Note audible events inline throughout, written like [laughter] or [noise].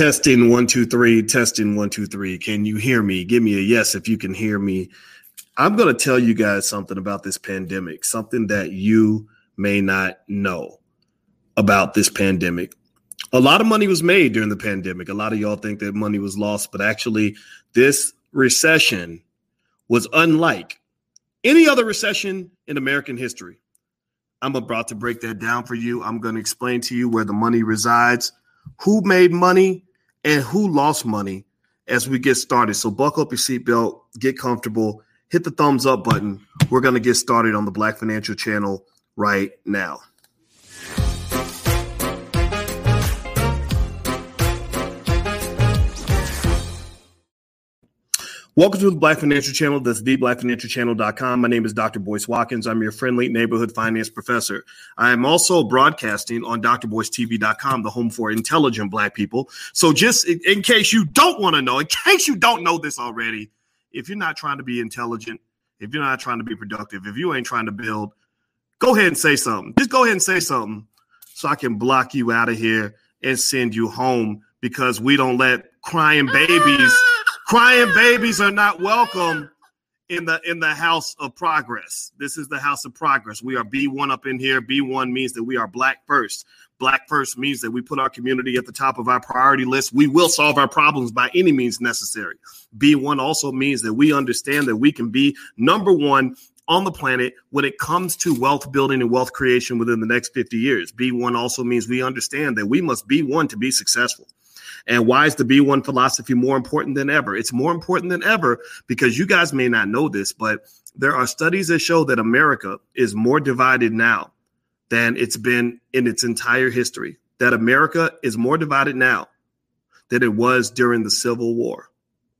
Testing one, two, three, testing one, two, three. Can you hear me? Give me a yes if you can hear me. I'm going to tell you guys something about this pandemic, something that you may not know about this pandemic. A lot of money was made during the pandemic. A lot of y'all think that money was lost, but actually, this recession was unlike any other recession in American history. I'm about to break that down for you. I'm going to explain to you where the money resides who made money and who lost money as we get started. So buckle up your seatbelt, get comfortable, hit the thumbs up button. We're going to get started on the Black Financial Channel right now. Welcome to the Black Financial Channel. That's theblackfinancialchannel.com. My name is Dr. Boyce Watkins. I'm your friendly neighborhood finance professor. I am also broadcasting on drboycetv.com, the home for intelligent black people. So just in, in case you don't want to know, in case you don't know this already, if you're not trying to be intelligent, if you're not trying to be productive, if you ain't trying to build, go ahead and say something. Just go ahead and say something so I can block you out of here and send you home because we don't let crying babies ah! Crying babies are not welcome in the in the house of progress. This is the house of progress. We are B1 up in here. B1 means that we are black first. Black first means that we put our community at the top of our priority list. We will solve our problems by any means necessary. B1 also means that we understand that we can be number one on the planet when it comes to wealth building and wealth creation within the next 50 years. B1 also means we understand that we must be one to be successful. And why is the B1 philosophy more important than ever? It's more important than ever because you guys may not know this, but there are studies that show that America is more divided now than it's been in its entire history. That America is more divided now than it was during the Civil War.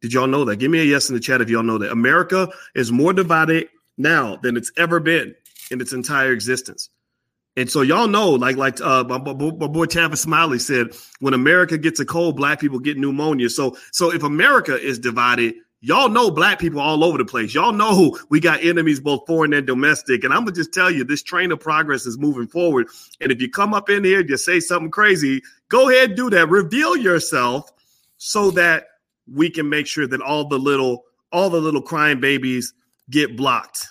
Did y'all know that? Give me a yes in the chat if y'all know that. America is more divided now than it's ever been in its entire existence. And so y'all know, like like uh, my, my, my boy Tavis Smiley said, when America gets a cold, black people get pneumonia. So so if America is divided, y'all know black people all over the place. Y'all know we got enemies both foreign and domestic. And I'm gonna just tell you, this train of progress is moving forward. And if you come up in here and you say something crazy, go ahead and do that. Reveal yourself so that we can make sure that all the little all the little crying babies get blocked.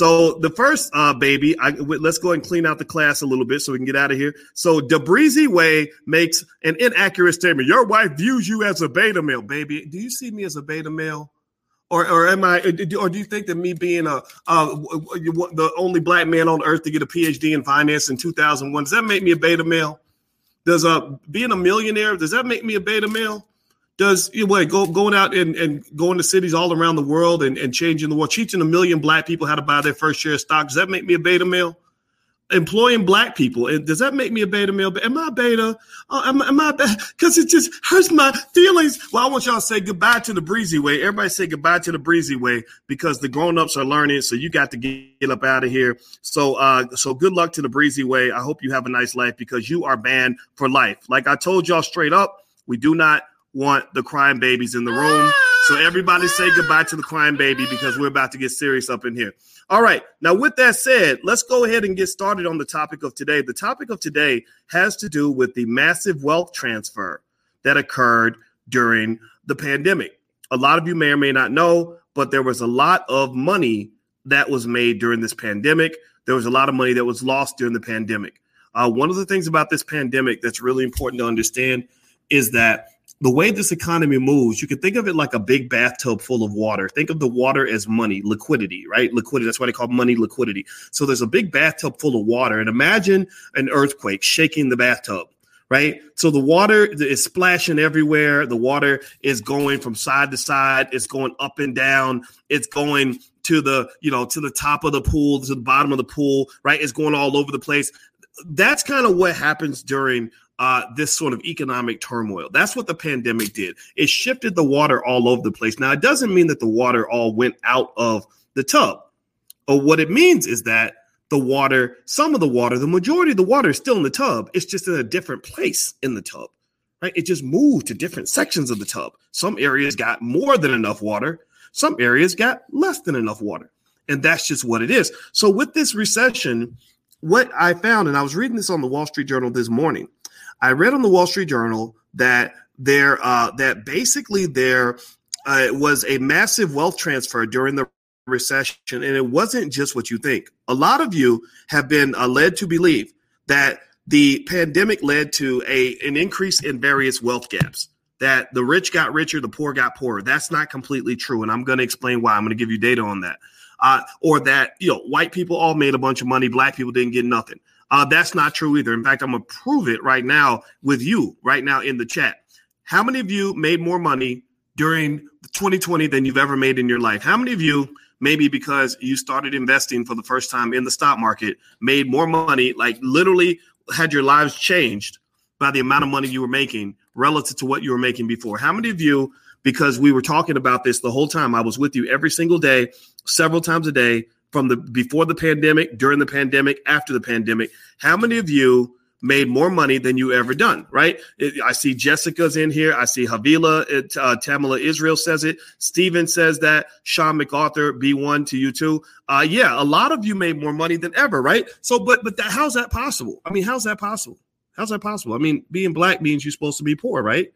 So the first uh, baby, I, let's go and clean out the class a little bit so we can get out of here. So the breezy way makes an inaccurate statement. Your wife views you as a beta male, baby. Do you see me as a beta male? Or, or am I? Or do you think that me being a uh, the only black man on earth to get a PhD in finance in 2001 does that make me a beta male? Does uh being a millionaire does that make me a beta male? Does you know, go, going out and, and going to cities all around the world and, and changing the world, teaching a million black people how to buy their first share of stock. Does that make me a beta male? Employing black people, and does that make me a beta male? Am I beta? Uh, am, am I Because it just hurts my feelings. Well, I want y'all to say goodbye to the breezy way. Everybody say goodbye to the breezy way because the grown ups are learning. So you got to get up out of here. So, uh, so good luck to the breezy way. I hope you have a nice life because you are banned for life. Like I told y'all straight up, we do not want the crying babies in the room. So everybody say goodbye to the crying baby because we're about to get serious up in here. All right. Now, with that said, let's go ahead and get started on the topic of today. The topic of today has to do with the massive wealth transfer that occurred during the pandemic. A lot of you may or may not know, but there was a lot of money that was made during this pandemic. There was a lot of money that was lost during the pandemic. Uh, one of the things about this pandemic that's really important to understand is that the way this economy moves, you can think of it like a big bathtub full of water. Think of the water as money, liquidity, right? Liquidity. That's why they call money liquidity. So there's a big bathtub full of water. And imagine an earthquake shaking the bathtub, right? So the water is splashing everywhere. The water is going from side to side. It's going up and down. It's going to the, you know, to the top of the pool, to the bottom of the pool, right? It's going all over the place. That's kind of what happens during uh, this sort of economic turmoil. That's what the pandemic did. It shifted the water all over the place. Now, it doesn't mean that the water all went out of the tub. Or what it means is that the water, some of the water, the majority of the water is still in the tub. It's just in a different place in the tub, right? It just moved to different sections of the tub. Some areas got more than enough water. Some areas got less than enough water. And that's just what it is. So with this recession, what I found, and I was reading this on the Wall Street Journal this morning, I read on the Wall Street Journal that there uh, that basically there uh, was a massive wealth transfer during the recession, and it wasn't just what you think. A lot of you have been uh, led to believe that the pandemic led to a an increase in various wealth gaps. That the rich got richer, the poor got poorer. That's not completely true, and I'm going to explain why. I'm going to give you data on that. Uh, or that you know white people all made a bunch of money, black people didn't get nothing. Uh, that's not true either. In fact, I'm gonna prove it right now with you right now in the chat. How many of you made more money during 2020 than you've ever made in your life? How many of you, maybe because you started investing for the first time in the stock market, made more money, like literally had your lives changed by the amount of money you were making relative to what you were making before? How many of you, because we were talking about this the whole time, I was with you every single day, several times a day, from the before the pandemic, during the pandemic, after the pandemic. How many of you made more money than you ever done? Right? I see Jessica's in here. I see Havila, it, uh, Tamala Israel says it. Steven says that. Sean MacArthur, B1 to you too. Uh, yeah, a lot of you made more money than ever, right? So, but but that, how's that possible? I mean, how's that possible? How's that possible? I mean, being black means you're supposed to be poor, right?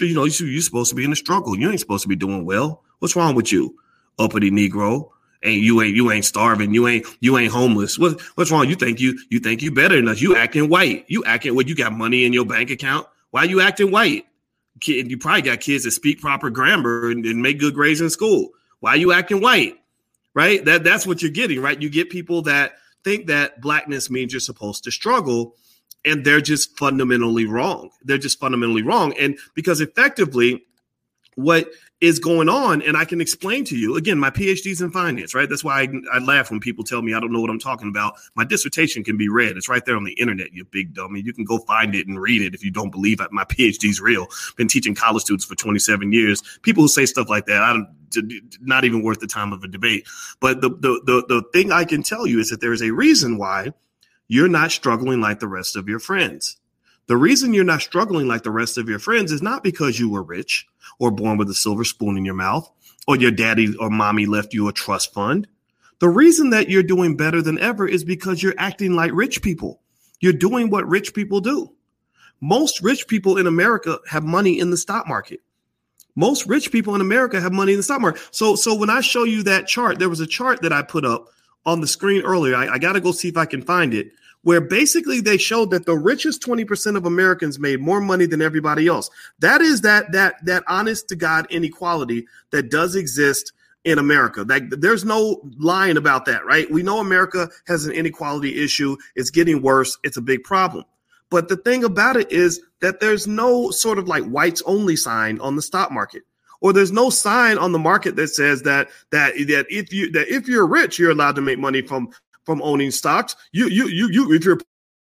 You know, you're supposed to be in a struggle. You ain't supposed to be doing well. What's wrong with you, uppity Negro? Ain't you ain't you ain't starving. You ain't you ain't homeless. What what's wrong? You think you you think you better than us. You acting white. You acting what you got money in your bank account? Why you acting white? Kid you probably got kids that speak proper grammar and, and make good grades in school. Why you acting white? Right? That that's what you're getting right? You get people that think that blackness means you're supposed to struggle and they're just fundamentally wrong. They're just fundamentally wrong. And because effectively what is going on and i can explain to you. Again my phd's in finance right? That's why I, I, laugh when people tell me i don't know what i'm talking about. My dissertation can be read. It's right there on the internet you big dummy. You can go find it and read it if you don't believe my phd's real. Been teaching college students for 27 years. People who say stuff like that i don't not even worth the time of a debate. But the, the the the thing i can tell you is that there is a reason why you're not struggling like the rest of your friends the reason you're not struggling like the rest of your friends is not because you were rich or born with a silver spoon in your mouth or your daddy or mommy left you a trust fund. The reason that you're doing better than ever is because you're acting like rich people. You're doing what rich people do. Most rich people in America have money in the stock market. Most rich people in America have money in the stock market. So, so when I show you that chart, there was a chart that I put up on the screen earlier. I, I got to go see if I can find it where basically they showed that the richest 20% of Americans made more money than everybody else. That is that that that honest to God inequality that does exist in America. There's no lying about that, right? We know America has an inequality issue. It's getting worse. It's a big problem. But the thing about it is that there's no sort of like whites only sign on the stock market. Or there's no sign on the market that says that that that if you that if you're rich, you're allowed to make money from from owning stocks. You, you, you, you, if you're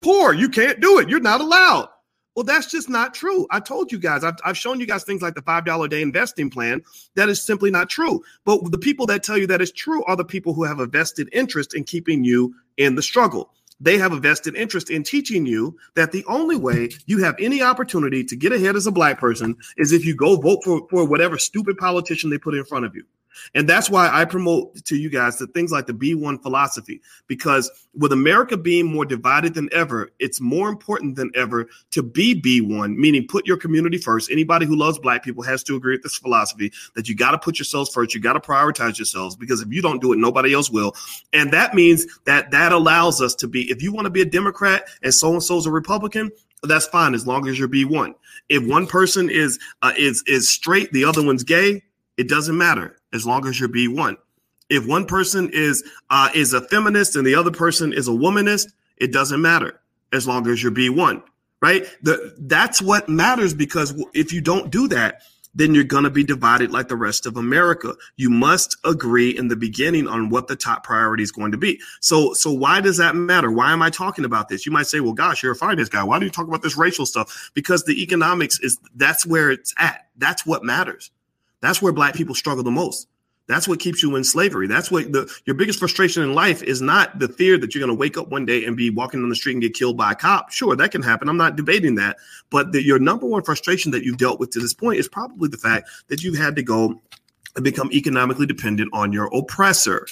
poor, you can't do it. You're not allowed. Well, that's just not true. I told you guys, I've, I've shown you guys things like the $5 a day investing plan. That is simply not true. But the people that tell you that is true are the people who have a vested interest in keeping you in the struggle. They have a vested interest in teaching you that the only way you have any opportunity to get ahead as a black person is if you go vote for, for whatever stupid politician they put in front of you. And that's why I promote to you guys the things like the B1 philosophy, because with America being more divided than ever, it's more important than ever to be B1, meaning put your community first. Anybody who loves black people has to agree with this philosophy that you got to put yourselves first. You got to prioritize yourselves because if you don't do it, nobody else will. And that means that that allows us to be, if you want to be a Democrat and so and so's a Republican, that's fine as long as you're B1. If one person is uh, is is straight, the other one's gay, it doesn't matter as long as you're B1. If one person is uh, is a feminist and the other person is a womanist, it doesn't matter as long as you're B1, right? The, that's what matters because if you don't do that, then you're going to be divided like the rest of America. You must agree in the beginning on what the top priority is going to be. So, so why does that matter? Why am I talking about this? You might say, well, gosh, you're a finance guy. Why do you talk about this racial stuff? Because the economics is that's where it's at. That's what matters. That's where black people struggle the most. That's what keeps you in slavery. That's what the your biggest frustration in life is not the fear that you're going to wake up one day and be walking on the street and get killed by a cop. Sure, that can happen. I'm not debating that. But the, your number one frustration that you've dealt with to this point is probably the fact that you've had to go and become economically dependent on your oppressor.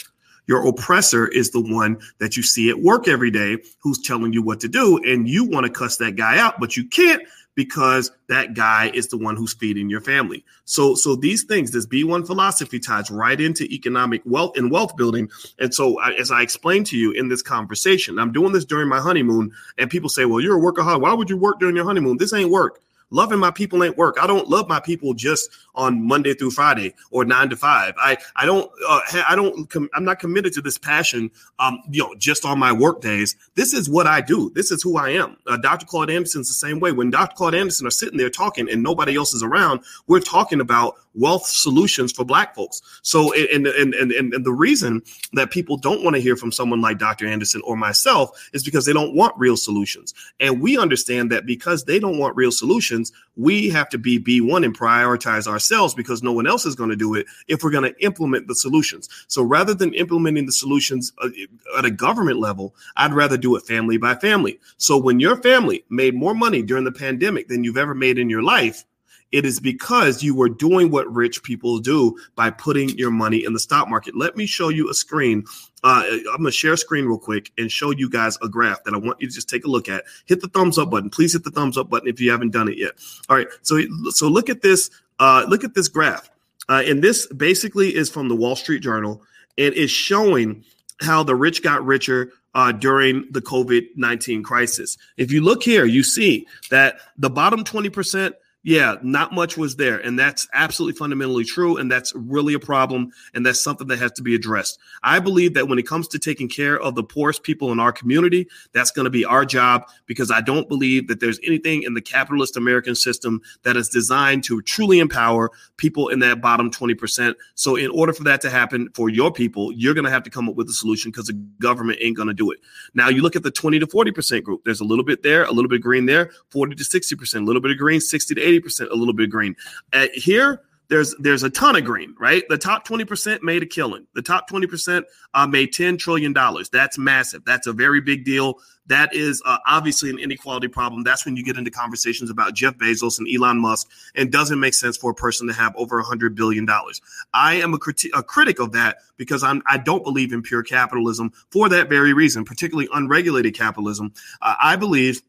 Your oppressor is the one that you see at work every day who's telling you what to do. And you want to cuss that guy out, but you can't because that guy is the one who's feeding your family. So, so these things, this B1 philosophy ties right into economic wealth and wealth building. And so, as I explained to you in this conversation, I'm doing this during my honeymoon, and people say, "Well, you're a workaholic. Why would you work during your honeymoon? This ain't work." Loving my people ain't work. I don't love my people just on Monday through Friday or nine to five. I I don't uh, I don't com- I'm not committed to this passion. Um, you know, just on my work days. This is what I do. This is who I am. Uh, Dr. Claude Anderson's the same way. When Dr. Claude Anderson are sitting there talking and nobody else is around, we're talking about wealth solutions for Black folks. So, and and and and, and the reason that people don't want to hear from someone like Dr. Anderson or myself is because they don't want real solutions, and we understand that because they don't want real solutions, we have to be B1 and prioritize ourselves because no one else is going to do it if we're going to implement the solutions. So rather than implementing the solutions uh, at a government level, I'd rather do it family by family. So when your family made more money during the pandemic than you've ever made in your life, it is because you were doing what rich people do by putting your money in the stock market. Let me show you a screen. Uh, I'm to share screen real quick and show you guys a graph that I want you to just take a look at. Hit the thumbs up button. Please hit the thumbs up button if you haven't done it yet. All right. So, so look at this. Uh, look at this graph. Uh, and this basically is from the Wall Street Journal. And is showing how the rich got richer uh, during the COVID 19 crisis. If you look here, you see that the bottom 20% yeah, not much was there. And that's absolutely fundamentally true. And that's really a problem. And that's something that has to be addressed. I believe that when it comes to taking care of the poorest people in our community, that's going to be our job because I don't believe that there's anything in the capitalist American system that is designed to truly empower people in that bottom 20%. So, in order for that to happen for your people, you're going to have to come up with a solution because the government ain't going to do it. Now, you look at the 20 to 40% group, there's a little bit there, a little bit green there, 40 to 60%, a little bit of green, 60 to 80 80%, a little bit green. Here, there's there's a ton of green, right? The top 20% made a killing. The top 20% uh, made 10 trillion dollars. That's massive. That's a very big deal. That is uh, obviously an inequality problem. That's when you get into conversations about Jeff Bezos and Elon Musk, and doesn't make sense for a person to have over hundred billion dollars. I am a, criti- a critic of that because I'm I don't believe in pure capitalism for that very reason, particularly unregulated capitalism. Uh, I believe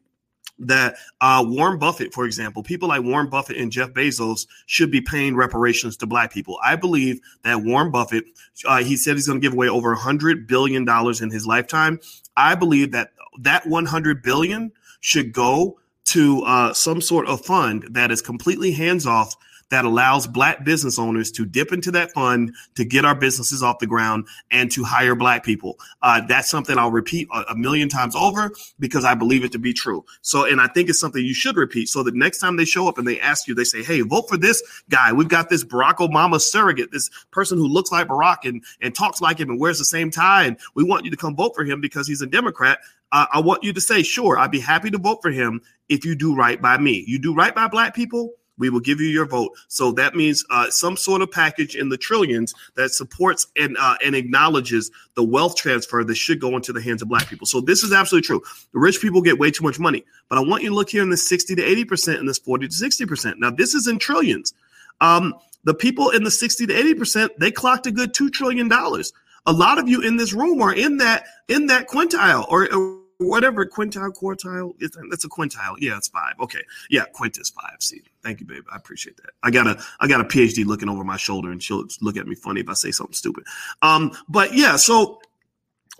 that uh, Warren Buffett, for example, people like Warren Buffett and Jeff Bezos should be paying reparations to black people. I believe that Warren Buffett, uh, he said he's going to give away over a hundred billion dollars in his lifetime. I believe that that 100 billion should go to uh, some sort of fund that is completely hands off that allows black business owners to dip into that fund to get our businesses off the ground and to hire black people. Uh, that's something I'll repeat a, a, million times over because I believe it to be true. So, and I think it's something you should repeat. So the next time they show up and they ask you, they say, Hey, vote for this guy. We've got this Barack Obama surrogate, this person who looks like Barack and, and talks like him and wears the same tie. And we want you to come vote for him because he's a Democrat. Uh, I want you to say, sure, I'd be happy to vote for him if you do right by me. You do right by black people, we will give you your vote. So that means uh, some sort of package in the trillions that supports and uh, and acknowledges the wealth transfer that should go into the hands of black people. So this is absolutely true. The rich people get way too much money, but I want you to look here in the 60 to 80 percent and this 40 to 60 percent. Now this is in trillions. Um, the people in the 60 to 80 percent they clocked a good two trillion dollars. A lot of you in this room are in that in that quintile or, or whatever quintile quartile is that's a quintile. Yeah it's five. Okay. Yeah quintus five. See thank you babe. I appreciate that. I got a i got a phd looking over my shoulder and she'll look at me funny if i say something stupid. Um but yeah so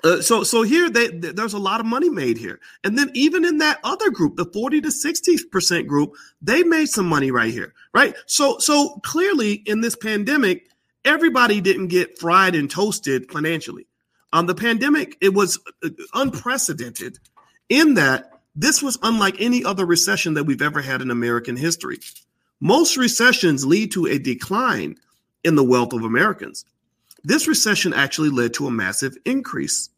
uh, so so here they, they, there's a lot of money made here. And then even in that other group the 40 to 60 percent group they made some money right here right? So so clearly in this pandemic everybody didn't get fried and toasted financially um, the pandemic, it was uh, unprecedented in that this was unlike any other recession that we've ever had in American history. Most recessions lead to a decline in the wealth of Americans. This recession actually led to a massive increase.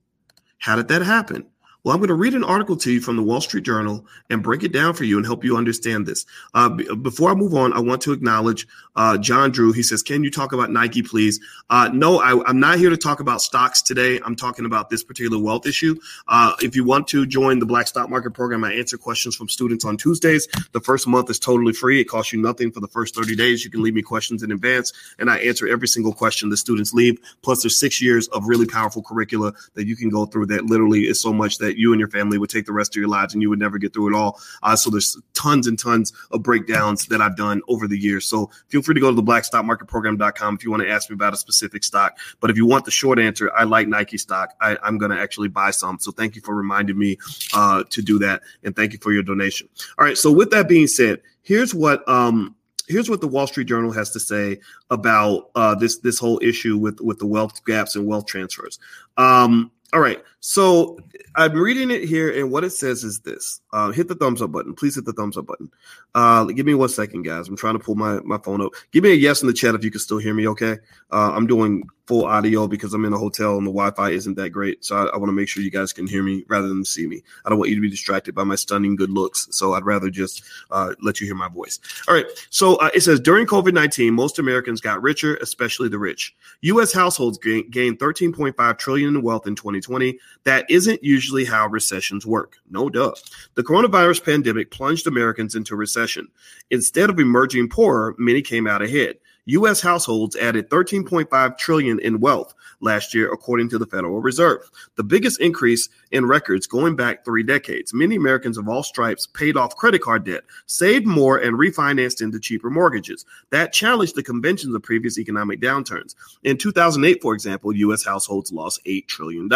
How did that happen? Well, I'm going to read an article to you from the Wall Street Journal and break it down for you and help you understand this. Uh, b- before I move on, I want to acknowledge uh, John Drew. He says, Can you talk about Nike, please? Uh, no, I, am not here to talk about stocks today. I'm talking about this particular wealth issue. Uh, if you want to join the Black Stock Market Program, I answer questions from students on Tuesdays. The first month is totally free. It costs you nothing for the first 30 days. You can leave me questions in advance, and I answer every single question the students leave. Plus, there's six years of really powerful curricula that you can go through that literally is so much that that you and your family would take the rest of your lives and you would never get through it all. Uh, so there's tons and tons of breakdowns that I've done over the years. So feel free to go to the blackstockmarketprogram.com if you want to ask me about a specific stock. But if you want the short answer, I like Nike stock. I, am going to actually buy some. So thank you for reminding me uh, to do that. And thank you for your donation. All right. So with that being said, here's what um, here's what the Wall Street Journal has to say about uh, this this whole issue with with the wealth gaps and wealth transfers. Um, all right. So I'm reading it here, and what it says is this: uh, hit the thumbs up button. Please hit the thumbs up button. Uh, give me one second, guys. I'm trying to pull my my phone up. Give me a yes in the chat if you can still hear me. Okay. Uh, I'm doing full audio because I'm in a hotel and the Wi-Fi isn't that great. So I, I want to make sure you guys can hear me rather than see me. I don't want you to be distracted by my stunning good looks. So I'd rather just uh, let you hear my voice. All right. So uh, it says during COVID-19, most Americans got richer, especially the rich. U.S. households gained 13.5 trillion in wealth in 2020. That isn't usually how recessions work. No duh. The coronavirus pandemic plunged Americans into recession. Instead of emerging poorer, many came out ahead. U.S. households added 13.5 trillion in wealth last year, according to the Federal Reserve, the biggest increase in records going back three decades. Many Americans of all stripes paid off credit card debt, saved more, and refinanced into cheaper mortgages. That challenged the conventions of previous economic downturns. In 2008, for example, U.S. households lost $8 trillion.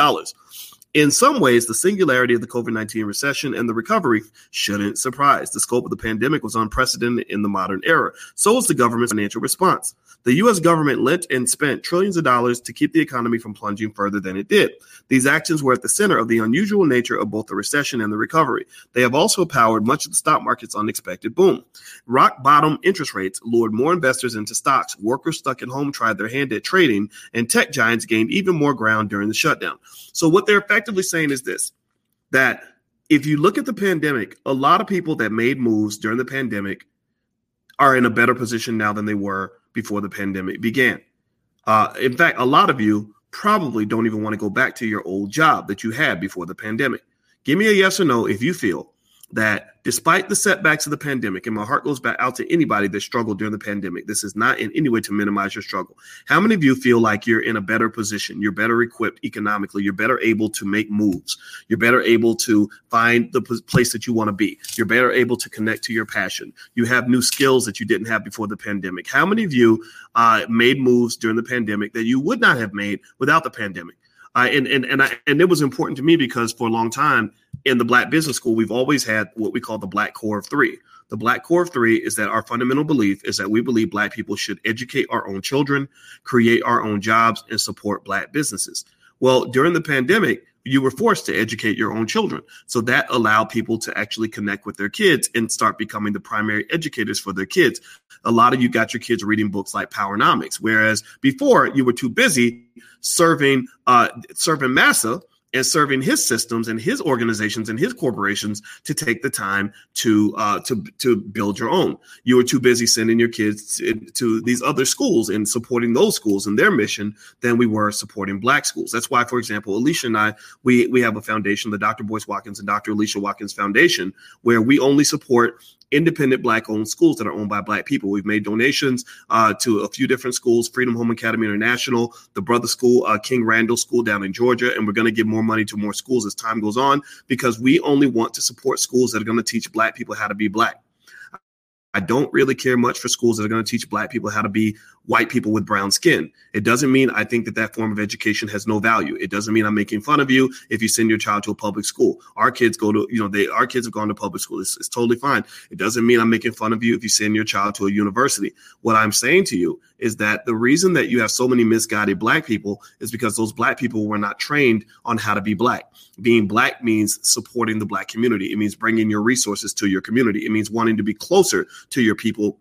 In some ways, the singularity of the COVID 19 recession and the recovery shouldn't surprise. The scope of the pandemic was unprecedented in the modern era. So was the government's financial response. The U.S. government lent and spent trillions of dollars to keep the economy from plunging further than it did. These actions were at the center of the unusual nature of both the recession and the recovery. They have also powered much of the stock market's unexpected boom. Rock bottom interest rates lured more investors into stocks. Workers stuck at home tried their hand at trading, and tech giants gained even more ground during the shutdown. So, what they're effectively saying is this that if you look at the pandemic, a lot of people that made moves during the pandemic are in a better position now than they were before the pandemic began. Uh, in fact, a lot of you probably don't even want to go back to your old job that you had before the pandemic. Give me a yes or no if you feel that despite the setbacks of the pandemic, and my heart goes back out to anybody that struggled during the pandemic. This is not in any way to minimize your struggle. How many of you feel like you're in a better position? You're better equipped economically. You're better able to make moves. You're better able to find the place that you want to be. You're better able to connect to your passion. You have new skills that you didn't have before the pandemic. How many of you uh, made moves during the pandemic that you would not have made without the pandemic? Uh, and and and I, and it was important to me because for a long time in the Black Business School, we've always had what we call the Black Core of Three. The Black Core of Three is that our fundamental belief is that we believe Black people should educate our own children, create our own jobs, and support Black businesses. Well, during the pandemic, you were forced to educate your own children. So that allowed people to actually connect with their kids and start becoming the primary educators for their kids. A lot of you got your kids reading books like Powernomics, whereas before you were too busy serving uh, serving massa and serving his systems and his organizations and his corporations to take the time to uh, to to build your own. You were too busy sending your kids to, to, these other schools and supporting those schools and their mission than we were supporting black schools. That's why, for example, Alicia and I we we have a foundation, the Dr. Boyce Watkins and Dr. Alicia Watkins Foundation, where we only support independent black owned schools that are owned by black people. We've made donations uh, to a few different schools, Freedom Home Academy International, the Brother School, uh, King Randall School down in Georgia, and we're going to give more money to more schools as time goes on because we only want to support schools that are going to teach black people how to be black. I don't really care much for schools that are going to teach black people how to be white people with brown skin. It doesn't mean I think that that form of education has no value. It doesn't mean I'm making fun of you if you send your child to a public school. Our kids go to, you know, they our kids have gone to public school. It's, it's totally fine. It doesn't mean I'm making fun of you if you send your child to a university. What I'm saying to you is that the reason that you have so many misguided black people is because those black people were not trained on how to be black. Being black means supporting the black community. It means bringing your resources to your community. It means wanting to be closer to your people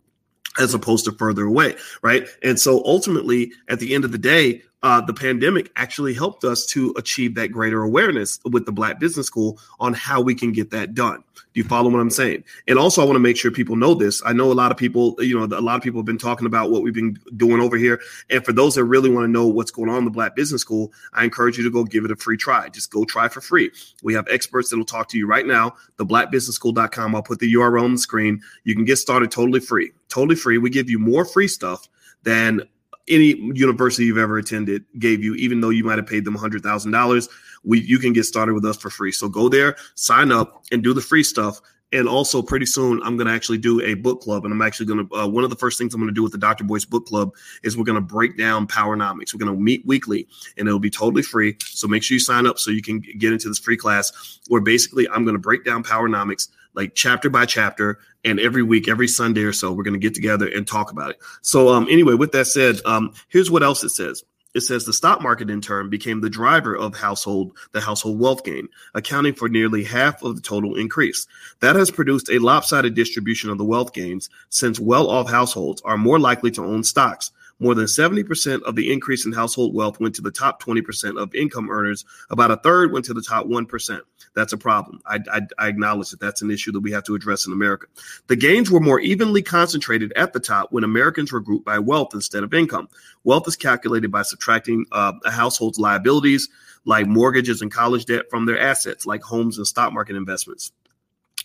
as opposed to further away, right? And so ultimately, at the end of the day, uh, the pandemic actually helped us to achieve that greater awareness with the Black Business School on how we can get that done. Do you follow what I'm saying? And also, I want to make sure people know this. I know a lot of people, you know, a lot of people have been talking about what we've been doing over here. And for those that really want to know what's going on in the Black Business School, I encourage you to go give it a free try. Just go try for free. We have experts that will talk to you right now. The blackbusinessschool.com. I'll put the URL on the screen. You can get started totally free. Totally free. We give you more free stuff than any university you've ever attended gave you, even though you might have paid them $100,000. We, you can get started with us for free. So go there, sign up, and do the free stuff. And also, pretty soon, I'm going to actually do a book club. And I'm actually going to, uh, one of the first things I'm going to do with the Dr. Boyce Book Club is we're going to break down Powernomics. We're going to meet weekly and it'll be totally free. So make sure you sign up so you can get into this free class where basically I'm going to break down Powernomics like chapter by chapter. And every week, every Sunday or so, we're going to get together and talk about it. So, um, anyway, with that said, um, here's what else it says. It says the stock market in turn became the driver of household the household wealth gain, accounting for nearly half of the total increase. That has produced a lopsided distribution of the wealth gains since well-off households are more likely to own stocks. More than 70% of the increase in household wealth went to the top 20% of income earners. About a third went to the top 1%. That's a problem. I, I, I, acknowledge that that's an issue that we have to address in America. The gains were more evenly concentrated at the top when Americans were grouped by wealth instead of income. Wealth is calculated by subtracting uh, a household's liabilities, like mortgages and college debt, from their assets, like homes and stock market investments.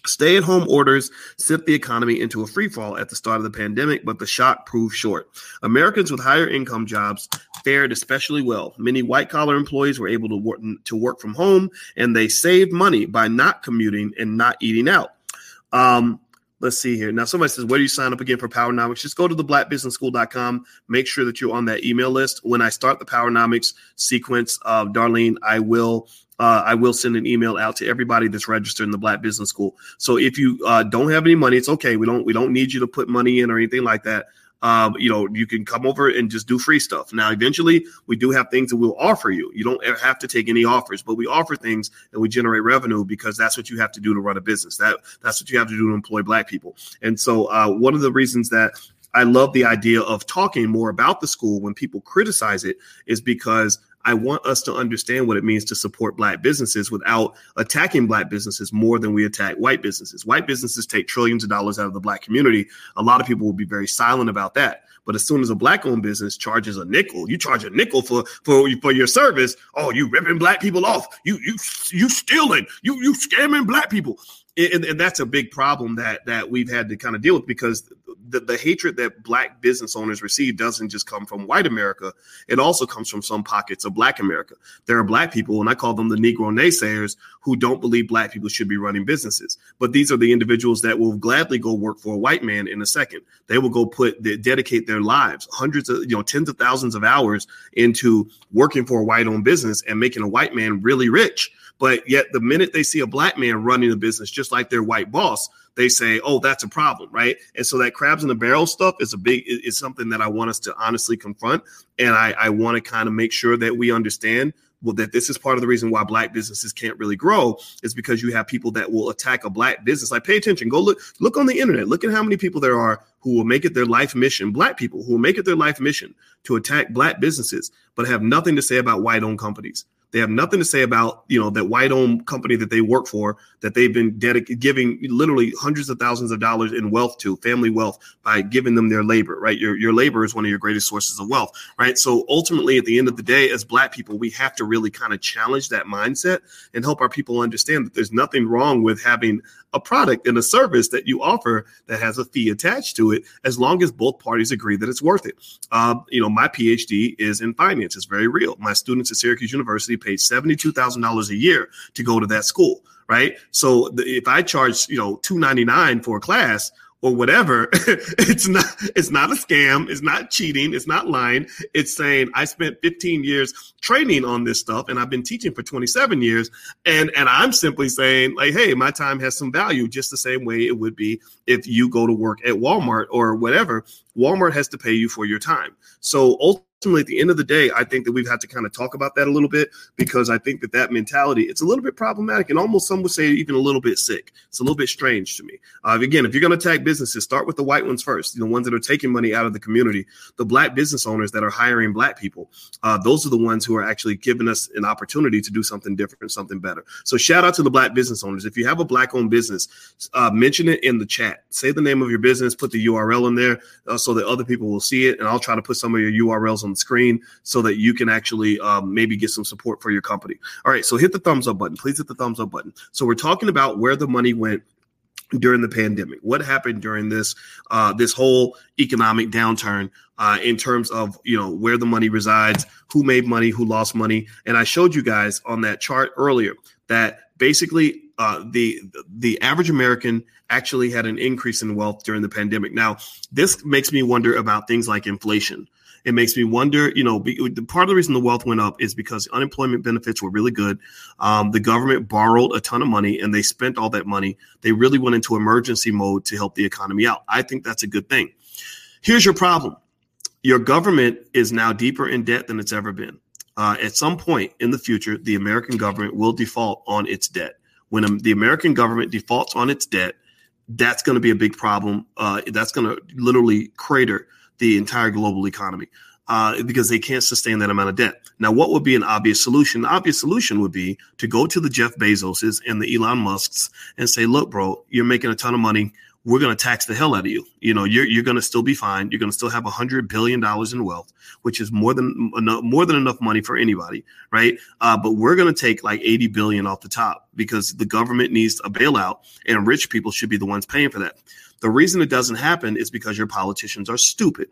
Stay at home orders sent the economy into a free fall at the start of the pandemic, but the shock proved short. Americans with higher income jobs fared especially well. Many white collar employees were able to work, to work from home and they saved money by not commuting and not eating out. Um, let's see here. Now, somebody says, Where do you sign up again for Powernomics? Just go to the blackbusinessschool.com. Make sure that you're on that email list. When I start the Powernomics sequence, uh, Darlene, I will uh, I will send an email out to everybody that's registered in the Black Business School. So if you uh, don't have any money, it's okay. We don't we don't need you to put money in or anything like that. Um, you know, you can come over and just do free stuff. Now, eventually, we do have things that we'll offer you. You don't have to take any offers, but we offer things and we generate revenue because that's what you have to do to run a business. That that's what you have to do to employ Black people. And so, uh, one of the reasons that I love the idea of talking more about the school when people criticize it is because I want us to understand what it means to support black businesses without attacking black businesses more than we attack white businesses. White businesses take trillions of dollars out of the black community. A lot of people will be very silent about that. But as soon as a black owned business charges a nickel, you charge a nickel for for for your service. Oh, you ripping black people off. You you you stealing. You you scamming black people. And, and that's a big problem that that we've had to kind of deal with because the, the hatred that black business owners receive doesn't just come from white America. It also comes from some pockets of black America. There are black people, and I call them the Negro naysayers, who don't believe black people should be running businesses. But these are the individuals that will gladly go work for a white man in a second. They will go put dedicate their lives, hundreds of, you know, tens of thousands of hours into working for a white owned business and making a white man really rich. But yet, the minute they see a black man running a business, just like their white boss, they say, "Oh, that's a problem," right? And so that crabs in the barrel stuff is a big is something that I want us to honestly confront, and I, I want to kind of make sure that we understand well that this is part of the reason why black businesses can't really grow is because you have people that will attack a black business. Like pay attention. Go look look on the internet. Look at how many people there are who will make it their life mission black people who will make it their life mission to attack black businesses but have nothing to say about white owned companies they have nothing to say about you know that white owned company that they work for that they've been dedicated giving literally hundreds of thousands of dollars in wealth to family wealth by giving them their labor. Right, your your labor is one of your greatest sources of wealth. Right, so ultimately at the end of the day, as Black people, we have to really kind of challenge that mindset and help our people understand that there's nothing wrong with having a product and a service that you offer that has a fee attached to it, as long as both parties agree that it's worth it. Uh, you know, my PhD is in finance; it's very real. My students at Syracuse University paid seventy-two thousand dollars a year to go to that school. Right, so the, if I charge you know two ninety-nine for a class, or whatever [laughs] it's not it's not a scam it's not cheating it's not lying. It's saying i spent 15 years training on this stuff and i've been teaching for 27 years and and i'm simply saying like hey my time has some value just the same way it would be if you go to work at walmart or whatever. Walmart has to pay you for your time. So ultimately, at the end of the day, I think that we've had to kind of talk about that a little bit because I think that that mentality it's a little bit problematic and almost some would say even a little bit sick. It's a little bit strange to me. Uh, again, if you're going to attack businesses, start with the white ones first. The ones that are taking money out of the community, the black business owners that are hiring black people. Uh, those are the ones who are actually giving us an opportunity to do something different, something better. So shout out to the black business owners. If you have a black-owned business, uh, mention it in the chat. Say the name of your business, put the URL in there uh, so that other people will see it, and I'll try to put some of your URLs on the screen so that you can actually um, maybe get some support for your company. All right, so hit the thumbs up button. Please hit the thumbs up button. So we're talking about where the money went during the pandemic what happened during this uh, this whole economic downturn uh, in terms of you know where the money resides who made money who lost money and i showed you guys on that chart earlier that basically uh, the the average american actually had an increase in wealth during the pandemic now this makes me wonder about things like inflation it makes me wonder, you know, be, part of the reason the wealth went up is because unemployment benefits were really good. Um, the government borrowed a ton of money and they spent all that money. They really went into emergency mode to help the economy out. I think that's a good thing. Here's your problem your government is now deeper in debt than it's ever been. Uh, at some point in the future, the American government will default on its debt. When um, the American government defaults on its debt, that's going to be a big problem. Uh, that's going to literally crater the entire global economy uh, because they can't sustain that amount of debt. Now, what would be an obvious solution? The obvious solution would be to go to the Jeff Bezoses and the Elon Musks and say, look, bro, you're making a ton of money. We're going to tax the hell out of you. You know, you're, you're going to still be fine. You're going to still have a hundred billion dollars in wealth, which is more than enough, more than enough money for anybody. Right. Uh, but we're going to take like 80 billion off the top because the government needs a bailout and rich people should be the ones paying for that. The reason it doesn't happen is because your politicians are stupid.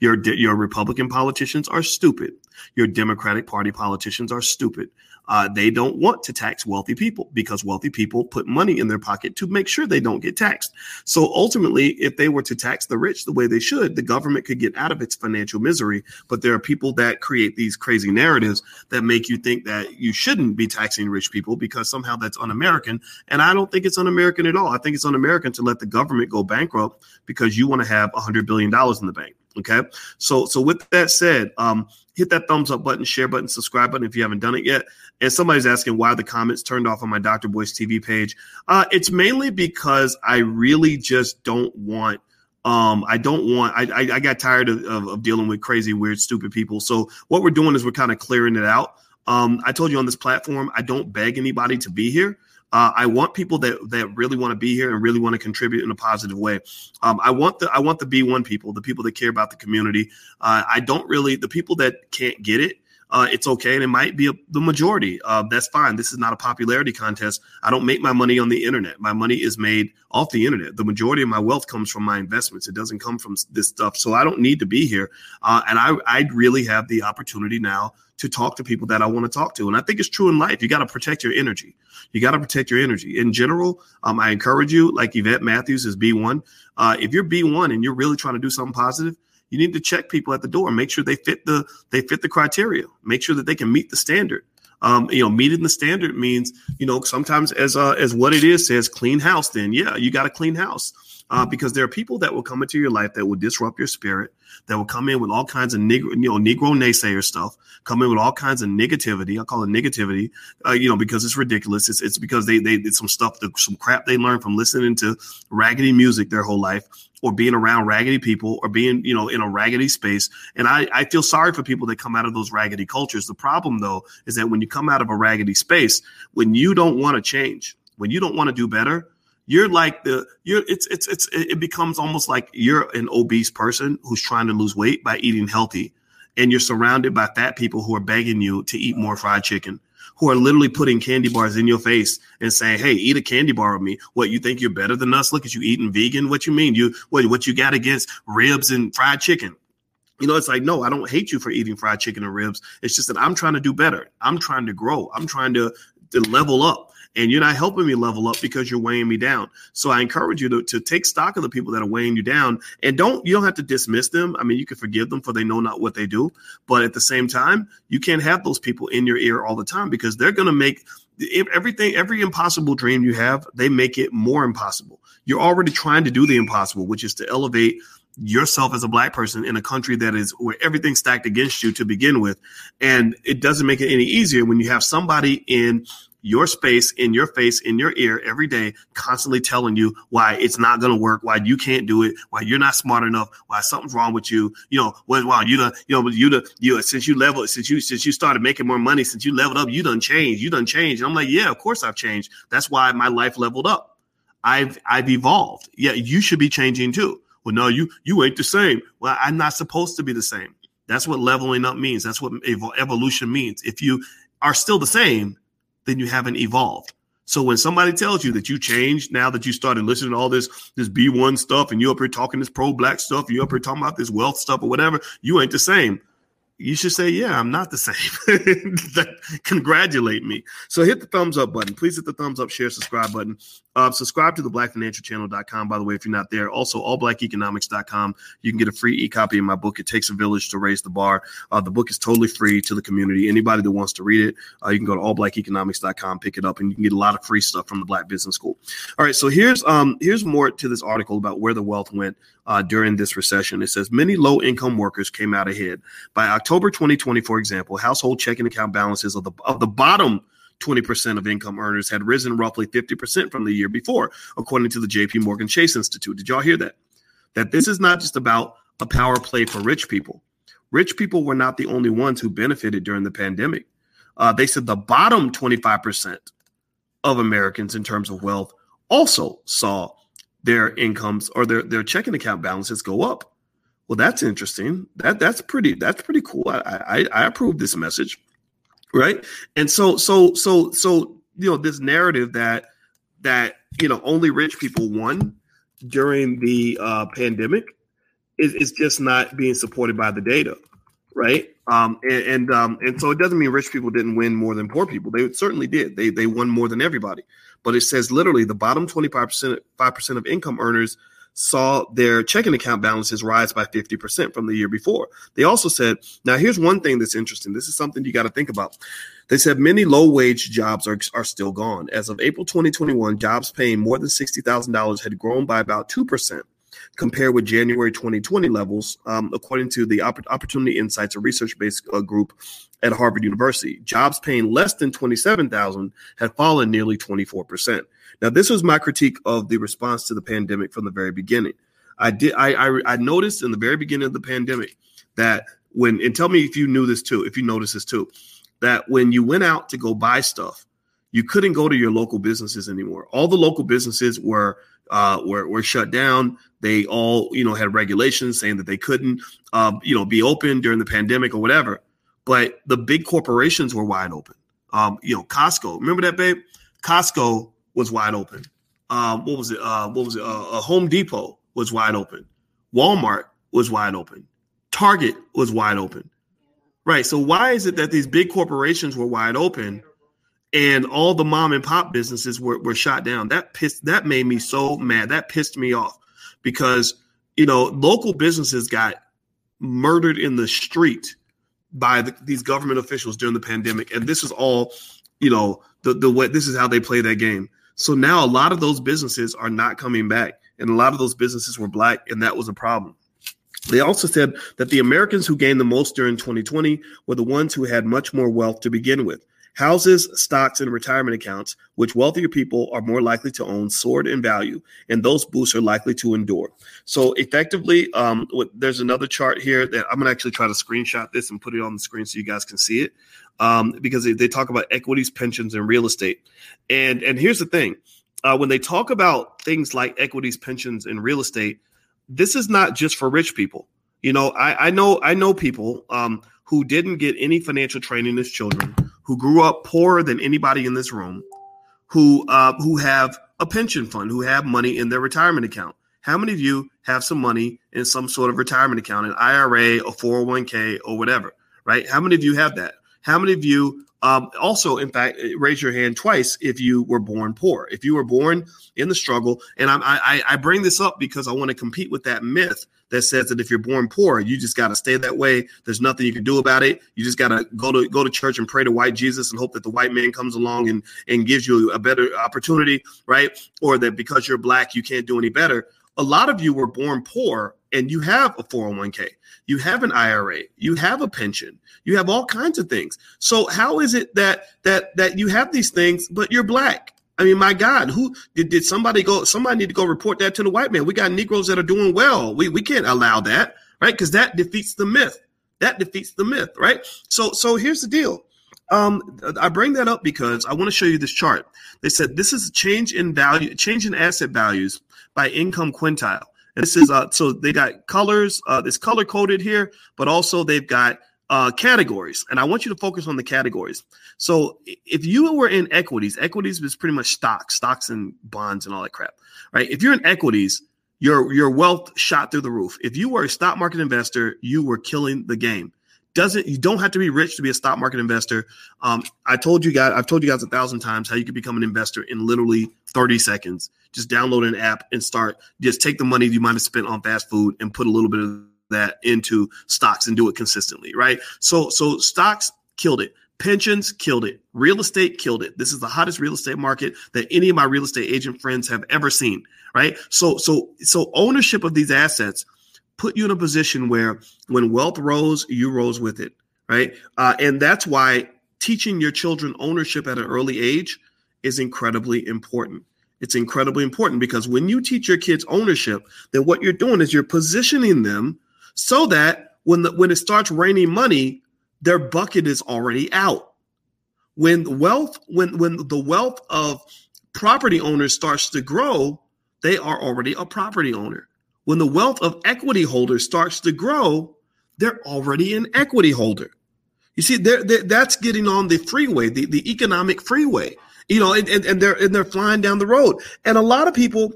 Your your Republican politicians are stupid. Your Democratic Party politicians are stupid. Uh, they don't want to tax wealthy people because wealthy people put money in their pocket to make sure they don't get taxed. So ultimately, if they were to tax the rich the way they should, the government could get out of its financial misery. But there are people that create these crazy narratives that make you think that you shouldn't be taxing rich people because somehow that's un-American. And I don't think it's un-American at all. I think it's un-American to let the government go bankrupt because you want to have a hundred billion dollars in the bank. Okay. So so with that said, um, hit that thumbs up button, share button, subscribe button if you haven't done it yet. And somebody's asking why the comments turned off on my Dr. Boyce TV page. Uh, it's mainly because I really just don't want um, I don't want. I, I, I got tired of, of, of, dealing with crazy, weird, stupid people. So what we're doing is we're kind of clearing it out. Um, I told you on this platform, I don't beg anybody to be here. Uh, I want people that that really want to be here and really want to contribute in a positive way. Um, I want the I want the B one people, the people that care about the community. Uh, I don't really the people that can't get it. Uh, it's okay, and it might be a, the majority. Uh, that's fine. This is not a popularity contest. I don't make my money on the internet. My money is made off the internet. The majority of my wealth comes from my investments. It doesn't come from this stuff. So I don't need to be here. Uh, and I I really have the opportunity now to talk to people that I want to talk to. And I think it's true in life. You got to protect your energy. You got to protect your energy. In general, um, I encourage you, like Yvette Matthews is B1. Uh, if you're B1 and you're really trying to do something positive, you need to check people at the door. Make sure they fit the they fit the criteria. Make sure that they can meet the standard. Um, you know, meeting the standard means, you know, sometimes as uh, as what it is says, clean house. Then yeah, you got a clean house uh, because there are people that will come into your life that will disrupt your spirit, that will come in with all kinds of negro, you know, Negro naysayer stuff, come in with all kinds of negativity. I call it negativity, uh, you know, because it's ridiculous. It's, it's because they, they did some stuff, some crap they learned from listening to raggedy music their whole life or being around raggedy people or being, you know, in a raggedy space. And I, I feel sorry for people that come out of those raggedy cultures. The problem though, is that when you come out of a raggedy space, when you don't want to change, when you don't want to do better, you're like the you're it's it's it's it becomes almost like you're an obese person who's trying to lose weight by eating healthy and you're surrounded by fat people who are begging you to eat more fried chicken who are literally putting candy bars in your face and saying, "Hey, eat a candy bar with me." What you think you're better than us? Look at you eating vegan. What you mean? You what what you got against ribs and fried chicken? You know, it's like, no, I don't hate you for eating fried chicken and ribs. It's just that I'm trying to do better. I'm trying to grow. I'm trying to, to level up and you're not helping me level up because you're weighing me down. So I encourage you to, to take stock of the people that are weighing you down and don't, you don't have to dismiss them. I mean, you can forgive them for they know not what they do. But at the same time, you can't have those people in your ear all the time because they're going to make everything, every impossible dream you have, they make it more impossible. You're already trying to do the impossible, which is to elevate yourself as a black person in a country that is where everything's stacked against you to begin with. And it doesn't make it any easier when you have somebody in your space, in your face, in your ear every day, constantly telling you why it's not going to work, why you can't do it, why you're not smart enough, why something's wrong with you. You know, wow, you done, you know, you done, you since you level, since you since you started making more money, since you leveled up, you done changed, you done changed. And I'm like, yeah, of course I've changed. That's why my life leveled up. I've I've evolved. Yeah, you should be changing too. Well, no, you you ain't the same. Well, I'm not supposed to be the same. That's what leveling up means. That's what evolution means. If you are still the same, then you haven't evolved. So when somebody tells you that you changed now that you started listening to all this this B1 stuff and you up here talking this pro black stuff, you up here talking about this wealth stuff or whatever, you ain't the same you should say, Yeah, I'm not the same. [laughs] Congratulate me. So hit the thumbs up button. Please hit the thumbs up, share, subscribe button. Uh, subscribe to the blackfinancialchannel.com, by the way, if you're not there. Also, allblackeconomics.com. You can get a free e copy of my book. It takes a village to raise the bar. Uh, the book is totally free to the community. Anybody that wants to read it, uh, you can go to allblackeconomics.com, pick it up, and you can get a lot of free stuff from the Black Business School. All right, so here's um here's more to this article about where the wealth went uh, during this recession. It says many low income workers came out ahead. By October 2020, for example, household checking account balances of the, of the bottom 20% of income earners had risen roughly 50% from the year before, according to the JP Morgan Chase Institute. Did y'all hear that? That this is not just about a power play for rich people. Rich people were not the only ones who benefited during the pandemic. Uh, they said the bottom 25% of Americans in terms of wealth also saw their incomes or their their checking account balances go up. Well, that's interesting. That that's pretty that's pretty cool. I I, I approve this message, right? And so so so so you know this narrative that that you know only rich people won during the uh, pandemic is is just not being supported by the data, right? Um, and and, um, and so it doesn't mean rich people didn't win more than poor people. They certainly did. They they won more than everybody but it says literally the bottom 25% 5% of income earners saw their checking account balances rise by 50% from the year before. They also said, now here's one thing that's interesting. This is something you got to think about. They said many low wage jobs are, are still gone. As of April 2021, jobs paying more than $60,000 had grown by about 2% compared with January 2020 levels, um, according to the Opportunity Insights, a research-based uh, group at Harvard University. Jobs paying less than 27,000 had fallen nearly 24%. Now, this was my critique of the response to the pandemic from the very beginning. I did I, I, I noticed in the very beginning of the pandemic that when and tell me if you knew this too, if you noticed this too, that when you went out to go buy stuff, you couldn't go to your local businesses anymore. All the local businesses were uh, were, were shut down. They all, you know, had regulations saying that they couldn't, uh, you know, be open during the pandemic or whatever. But the big corporations were wide open. Um, you know, Costco. Remember that, babe? Costco was wide open. Um, what was it? Uh, what was it? Uh, uh, Home Depot was wide open. Walmart was wide open. Target was wide open. Right. So why is it that these big corporations were wide open? And all the mom and pop businesses were, were shot down. That pissed that made me so mad. That pissed me off because you know local businesses got murdered in the street by the, these government officials during the pandemic, and this is all you know the the way this is how they play that game. So now a lot of those businesses are not coming back, and a lot of those businesses were black, and that was a problem. They also said that the Americans who gained the most during 2020 were the ones who had much more wealth to begin with. Houses, stocks, and retirement accounts, which wealthier people are more likely to own, soared in value, and those boosts are likely to endure. So, effectively, um, there's another chart here that I'm going to actually try to screenshot this and put it on the screen so you guys can see it, um, because they, they, talk about equities, pensions, and real estate. And and here's the thing: uh, when they talk about things like equities, pensions, and real estate, this is not just for rich people. You know, I, I know I know people um, who didn't get any financial training as children who grew up poorer than anybody in this room, who uh, who have a pension fund, who have money in their retirement account. How many of you have some money in some sort of retirement account, an IRA, a 401k, or whatever? Right? How many of you have that? How many of you um, also, in fact, raise your hand twice if you were born poor. If you were born in the struggle, and I, I, I bring this up because I want to compete with that myth that says that if you're born poor, you just got to stay that way. There's nothing you can do about it. You just got to go to go to church and pray to white Jesus and hope that the white man comes along and and gives you a better opportunity, right? Or that because you're black, you can't do any better. a lot of you were born poor and you have a 401k, you have an IRA, you have a pension, you have all kinds of things. So how is it that that that you have these things but you're black? I mean, my God, who did, did somebody go? Somebody need to go report that to the white man. We got Negroes that are doing well. We we can't allow that, right? Because that defeats the myth. That defeats the myth, right? So so here's the deal. Um, I bring that up because I want to show you this chart. They said this is a change in value, change in asset values by income quintile. And this is uh, so they got colors. Uh, it's color coded here, but also they've got uh, categories. And I want you to focus on the categories. So if you were in equities, equities is pretty much stocks, stocks and bonds and all that crap, right? If you're in equities, your your wealth shot through the roof. If you were a stock market investor, you were killing the game doesn't you don't have to be rich to be a stock market investor. Um, I told you guys, I've told you guys a thousand times how you can become an investor in literally 30 seconds. Just download an app and start. Just take the money you might have spent on fast food and put a little bit of that into stocks and do it consistently, right? So so stocks killed it. Pensions killed it. Real estate killed it. This is the hottest real estate market that any of my real estate agent friends have ever seen, right? So so so ownership of these assets put you in a position where when wealth rose, you rose with it, right? Uh, and that's why teaching your children ownership at an early age is incredibly important. It's incredibly important because when you teach your kids ownership, then what you're doing is you're positioning them so that when the, when it starts raining money, their bucket is already out. When wealth, when when the wealth of property owners starts to grow, they are already a property owner when the wealth of equity holders starts to grow, they're already an equity holder. You see, they're, they're, that's getting on the freeway, the, the economic freeway, you know, and, and, and they're and they're flying down the road. And a lot of people,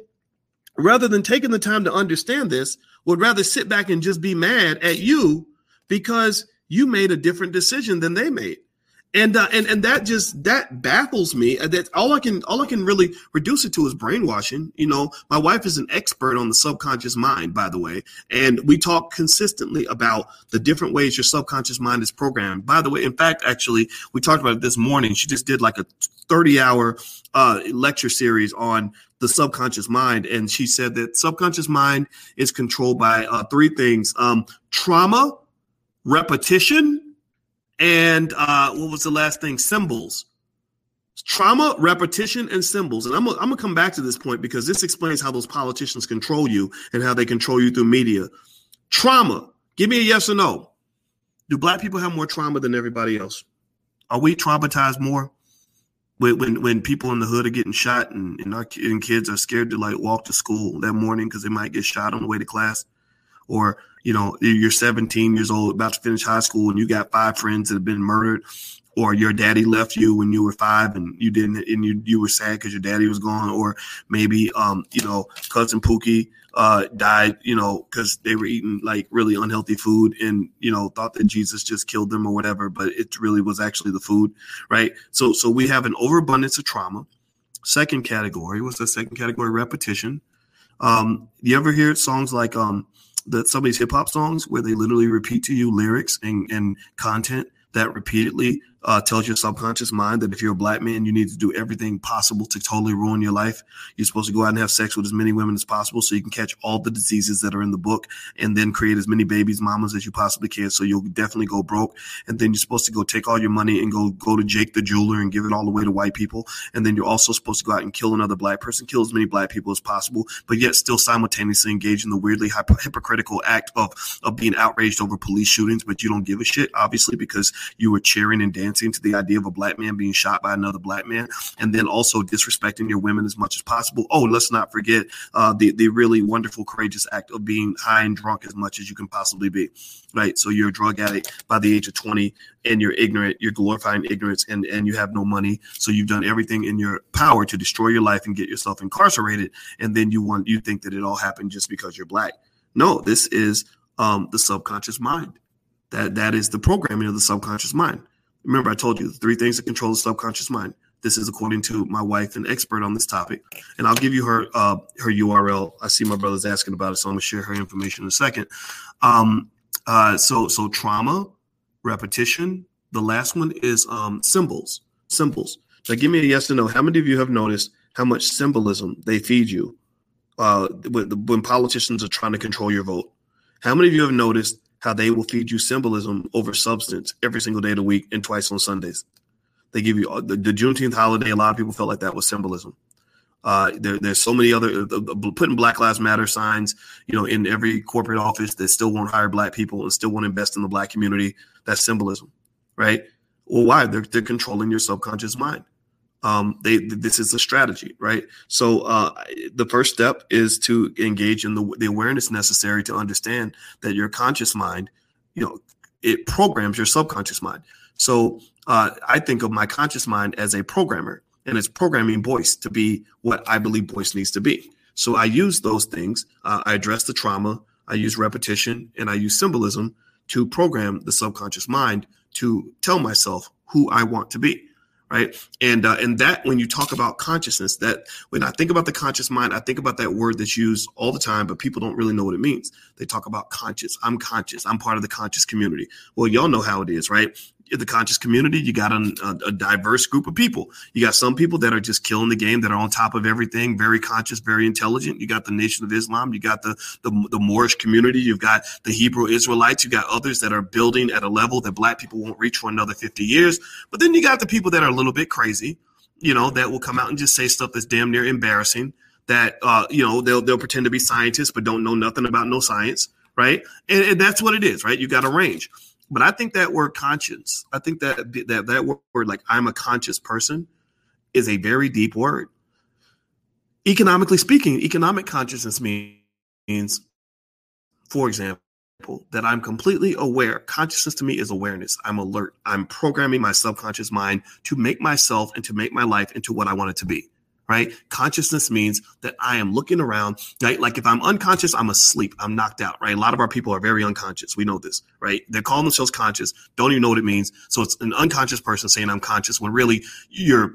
rather than taking the time to understand this, would rather sit back and just be mad at you because you made a different decision than they made and uh, and and that just that baffles me. Uh, that all I can all I can really reduce it to is brainwashing. You know, my wife is an expert on the subconscious mind, by the way, and we talk consistently about the different ways your subconscious mind is programmed. By the way, in fact, actually, we talked about it this morning. She just did like a thirty-hour uh, lecture series on the subconscious mind, and she said that subconscious mind is controlled by uh, three things: um, trauma, repetition and uh, what was the last thing? Symbols. Trauma, repetition, and symbols. And I'm I'm gonna come back to this point because this explains how those politicians control you and how they control you through media. Trauma. Give me a yes or no. Do black people have more trauma than everybody else? Are we traumatized more? When, when, when people in the hood are getting shot and, and our and kids are scared to like walk to school that morning because they might get shot on the way to class, or you know, you're 17 years old, about to finish high school, and you got five friends that have been murdered, or your daddy left you when you were five and you didn't, and you you were sad because your daddy was gone, or maybe um, you know, cousin Pookie uh died, you know, because they were eating like really unhealthy food and you know thought that Jesus just killed them or whatever, but it really was actually the food, right? So so we have an overabundance of trauma. Second category was the second category repetition. Um, you ever hear songs like um that some of these hip hop songs where they literally repeat to you lyrics and, and content that repeatedly uh, tells your subconscious mind that if you're a black man, you need to do everything possible to totally ruin your life. You're supposed to go out and have sex with as many women as possible so you can catch all the diseases that are in the book and then create as many babies, mamas as you possibly can. So you'll definitely go broke. And then you're supposed to go take all your money and go, go to Jake the jeweler and give it all away to white people. And then you're also supposed to go out and kill another black person, kill as many black people as possible, but yet still simultaneously engage in the weirdly hypocritical act of, of being outraged over police shootings, but you don't give a shit, obviously, because you were cheering and dancing dancing to the idea of a black man being shot by another black man, and then also disrespecting your women as much as possible. Oh, let's not forget uh, the the really wonderful, courageous act of being high and drunk as much as you can possibly be. Right. So you're a drug addict by the age of 20 and you're ignorant, you're glorifying ignorance and, and you have no money. So you've done everything in your power to destroy your life and get yourself incarcerated. And then you want you think that it all happened just because you're black. No, this is um, the subconscious mind. That that is the programming of the subconscious mind. Remember, I told you the three things that control the subconscious mind. This is according to my wife, an expert on this topic, and I'll give you her uh, her URL. I see my brother's asking about it, so I'm gonna share her information in a second. Um, uh, so so trauma, repetition. The last one is um, symbols. Symbols. So give me a yes or no. How many of you have noticed how much symbolism they feed you uh, when politicians are trying to control your vote. How many of you have noticed how they will feed you symbolism over substance every single day of the week and twice on Sundays? They give you uh, the, the Juneteenth holiday. A lot of people felt like that was symbolism. Uh, there, there's so many other uh, uh, putting Black Lives Matter signs, you know, in every corporate office that still won't hire black people and still won't invest in the black community. That's symbolism, right? Well, why? They're, they're controlling your subconscious mind. Um, they this is a strategy, right? So uh, the first step is to engage in the, the awareness necessary to understand that your conscious mind, you know, it programs your subconscious mind. So uh, I think of my conscious mind as a programmer, and it's programming Boyce to be what I believe Boyce needs to be. So I use those things. Uh, I address the trauma. I use repetition, and I use symbolism to program the subconscious mind to tell myself who I want to be right? And uh, and that when you talk about consciousness that when i think about the conscious mind i think about that word that's used all the time but people don't really know what it means. They talk about conscious. I'm conscious. I'm part of the conscious community. Well y'all know how it is right the conscious community, you got a, a, a, diverse group of people. You got some people that are just killing the game, that are on top of everything, very conscious, very intelligent. You got the Nation of Islam, you got the the, the Moorish community, you've got the Hebrew Israelites, you got others that are building at a level that Black people won't reach for another fifty years. But then you got the people that are a little bit crazy, you know, that will come out and just say stuff that's damn near embarrassing. That uh, you know, they'll they'll pretend to be scientists but don't know nothing about no science, right? And, and that's what it is, right? You got a range. But I think that word conscience, I think that that that word like I'm a conscious person is a very deep word. Economically speaking, economic consciousness means, for example, that I'm completely aware. Consciousness to me is awareness. I'm alert. I'm programming my subconscious mind to make myself and to make my life into what I want it to be right? Consciousness means that I am looking around, right? Like if I'm unconscious, I'm asleep, I'm knocked out, right? A lot of our people are very unconscious. We know this, right? They're calling themselves conscious, don't even know what it means. So it's an unconscious person saying I'm conscious when really you're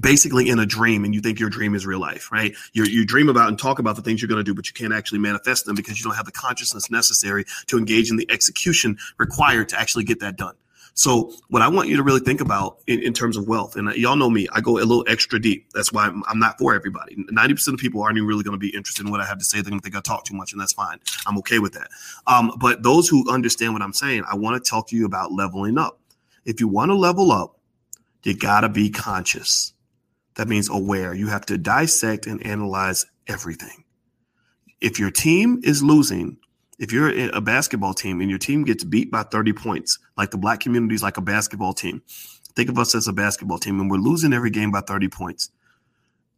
basically in a dream and you think your dream is real life, right? you you dream about and talk about the things you're going to do, but you can't actually manifest them because you don't have the consciousness necessary to engage in the execution required to actually get that done. So what I want you to really think about in, in terms of wealth, and y'all know me, I go a little extra deep. That's why I'm, I'm not for everybody. 90% of people aren't even really going to be interested in what I have to say. They're going to think I talk too much, and that's fine. I'm okay with that. Um, but those who understand what I'm saying, I want to talk to you about leveling up. If you want to level up, you got to be conscious. That means aware. You have to dissect and analyze everything. If your team is losing, if you're a basketball team and your team gets beat by 30 points, like the black community is like a basketball team, think of us as a basketball team and we're losing every game by 30 points.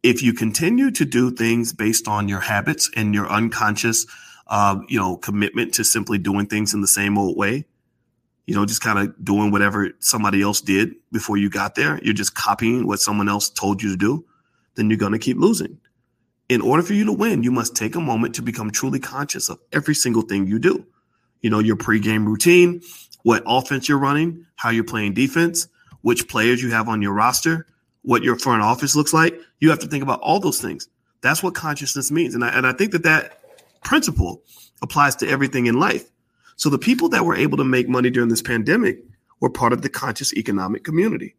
If you continue to do things based on your habits and your unconscious, uh, you know, commitment to simply doing things in the same old way, you know, just kind of doing whatever somebody else did before you got there, you're just copying what someone else told you to do, then you're going to keep losing in order for you to win, you must take a moment to become truly conscious of every single thing you do. You know, your pregame routine, what offense you're running, how you're playing defense, which players you have on your roster, what your front office looks like. You have to think about all those things. That's what consciousness means. And I, and I think that that principle applies to everything in life. So the people that were able to make money during this pandemic were part of the conscious economic community.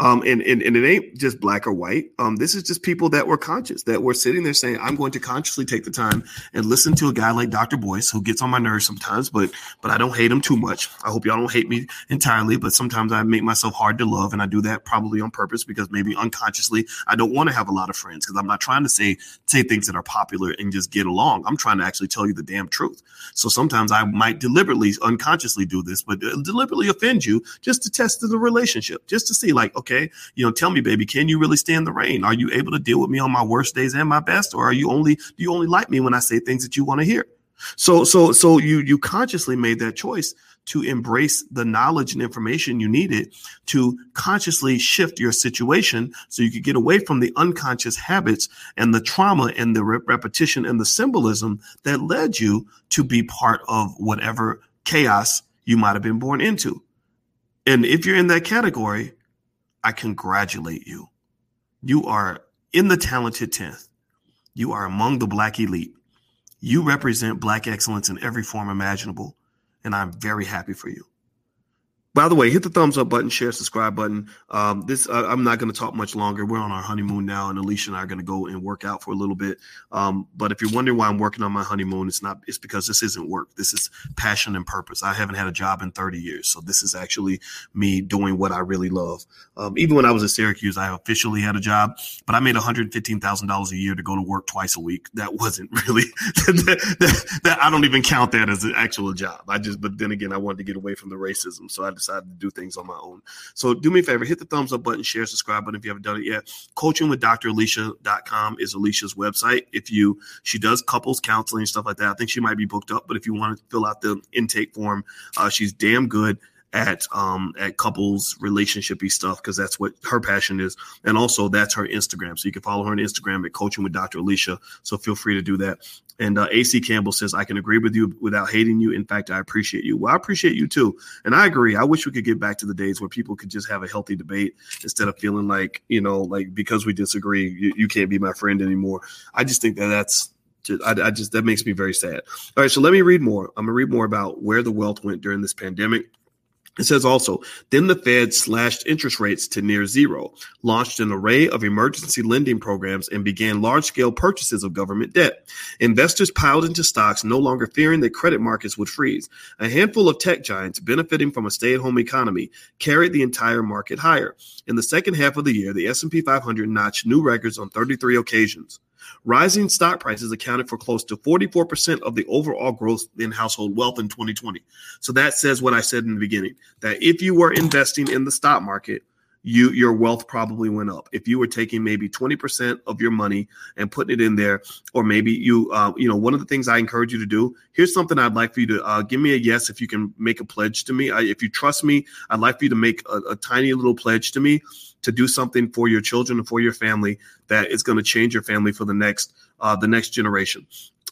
Um, and, and, and it ain't just black or white. Um, this is just people that were conscious, that were sitting there saying, I'm going to consciously take the time and listen to a guy like Dr. Boyce, who gets on my nerves sometimes, but but I don't hate him too much. I hope y'all don't hate me entirely, but sometimes I make myself hard to love, and I do that probably on purpose because maybe unconsciously I don't want to have a lot of friends because I'm not trying to say say things that are popular and just get along. I'm trying to actually tell you the damn truth. So sometimes I might deliberately, unconsciously do this, but uh, deliberately offend you just to test the relationship, just to see like, okay, okay, you know, tell me, baby, can you really stand the rain? Are you able to deal with me on my worst days and my best, or are you only do you only like me when I say things that you want to hear? So, so, so you you consciously made that choice to embrace the knowledge and information you needed to consciously shift your situation so you could get away from the unconscious habits and the trauma and the re- repetition and the symbolism that led you to be part of whatever chaos you might have been born into. And if you're in that category, I congratulate you. You are in the talented 10th. You are among the black elite. You represent black excellence in every form imaginable, and I'm very happy for you. By the way, hit the thumbs up button, share, subscribe button. Um, this uh, I'm not going to talk much longer. We're on our honeymoon now, and Alicia and I are going to go and work out for a little bit. Um, but if you're wondering why I'm working on my honeymoon, it's not. It's because this isn't work. This is passion and purpose. I haven't had a job in 30 years, so this is actually me doing what I really love. Um, even when I was at Syracuse, I officially had a job, but I made 115 thousand dollars a year to go to work twice a week. That wasn't [laughs] really that, that, that, I don't even count that as an actual job. I just, but then again, I wanted to get away from the racism, so I decided to do things on my own. So do me a favor, hit the thumbs up button, share, subscribe button if you haven't done it yet. Coachingwithdralisha.com is Alicia's website. If you, she does couples counseling and stuff like that. I think she might be booked up, but if you want to fill out the intake form, uh, she's damn good at um at couples relationshipy stuff because that's what her passion is and also that's her instagram so you can follow her on instagram at coaching with dr alicia so feel free to do that and uh, AC Campbell says, I can agree with you without hating you. In fact, I appreciate you. Well, I appreciate you too. And I agree. I wish we could get back to the days where people could just have a healthy debate instead of feeling like, you know, like because we disagree, you, you can't be my friend anymore. I just think that that's I, I just, that makes me very sad. All right. So let me read more. I'm to read more about where the wealth went during this pandemic. It says also, then the Fed slashed interest rates to near zero, launched an array of emergency lending programs, and began large scale purchases of government debt. Investors piled into stocks, no longer fearing that credit markets would freeze. A handful of tech giants, benefiting from a stay at home economy, carried the entire market higher. In the second half of the year, the S&P 500 notched new records on 33 occasions. Rising stock prices accounted for close to 44% of the overall growth in household wealth in 2020. So that says what I said in the beginning that if you were investing in the stock market, you your wealth probably went up if you were taking maybe 20% of your money and putting it in there or maybe you uh, you know one of the things i encourage you to do here's something i'd like for you to uh, give me a yes if you can make a pledge to me I, if you trust me i'd like for you to make a, a tiny little pledge to me to do something for your children and for your family that is going to change your family for the next uh, the next generation.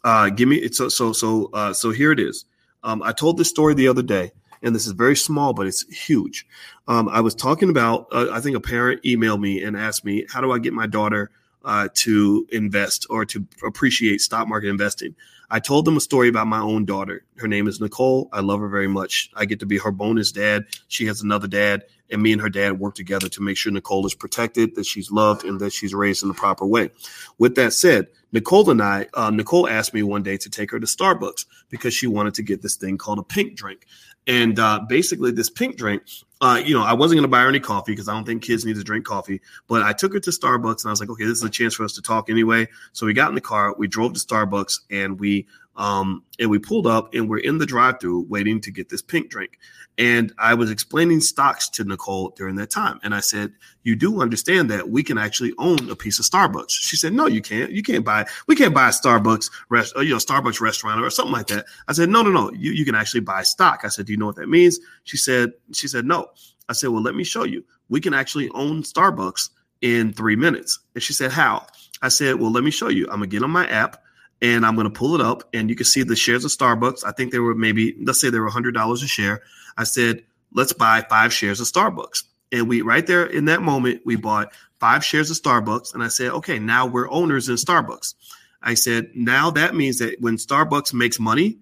Uh, give me so so so uh, so here it is. Um, I told this story the other day, and this is very small, but it's huge. Um, I was talking about. Uh, I think a parent emailed me and asked me, "How do I get my daughter uh, to invest or to appreciate stock market investing?" I told them a story about my own daughter. Her name is Nicole. I love her very much. I get to be her bonus dad. She has another dad, and me and her dad work together to make sure Nicole is protected, that she's loved, and that she's raised in the proper way. With that said, Nicole and I, uh, Nicole asked me one day to take her to Starbucks because she wanted to get this thing called a pink drink. And uh, basically, this pink drink, uh, you know, I wasn't going to buy her any coffee because I don't think kids need to drink coffee. But I took her to Starbucks and I was like, okay, this is a chance for us to talk anyway. So we got in the car, we drove to Starbucks, and we um, and we pulled up and we're in the drive-through waiting to get this pink drink. And I was explaining stocks to Nicole during that time. And I said, You do understand that we can actually own a piece of Starbucks. She said, No, you can't. You can't buy, we can't buy a Starbucks rest, or, you know, Starbucks restaurant or something like that. I said, No, no, no. You, you can actually buy stock. I said, Do you know what that means? She said, She said, No. I said, Well, let me show you. We can actually own Starbucks in three minutes. And she said, How? I said, Well, let me show you. I'm gonna get on my app and I'm going to pull it up and you can see the shares of Starbucks. I think they were maybe, let's say they were $100 a share. I said, let's buy five shares of Starbucks. And we, right there in that moment, we bought five shares of Starbucks. And I said, okay, now we're owners in Starbucks. I said, now that means that when Starbucks makes money,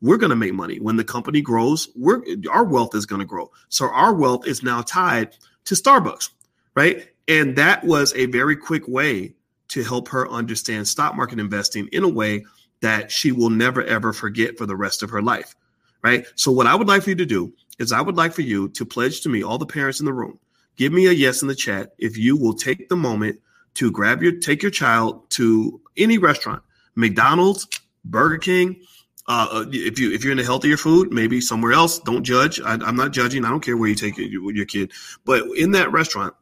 we're going to make money. When the company grows, we're, our wealth is going to grow. So our wealth is now tied to Starbucks, right? And that was a very quick way to help her understand stock market investing in a way that she will never ever forget for the rest of her life. Right. So, what I would like for you to do is, I would like for you to pledge to me, all the parents in the room, give me a yes in the chat if you will take the moment to grab your, take your child to any restaurant, McDonald's, Burger King. Uh, uh if you if you're in into healthier food, maybe somewhere else. Don't judge. I, am not judging. I don't care where you take your, your kid, but in that restaurant,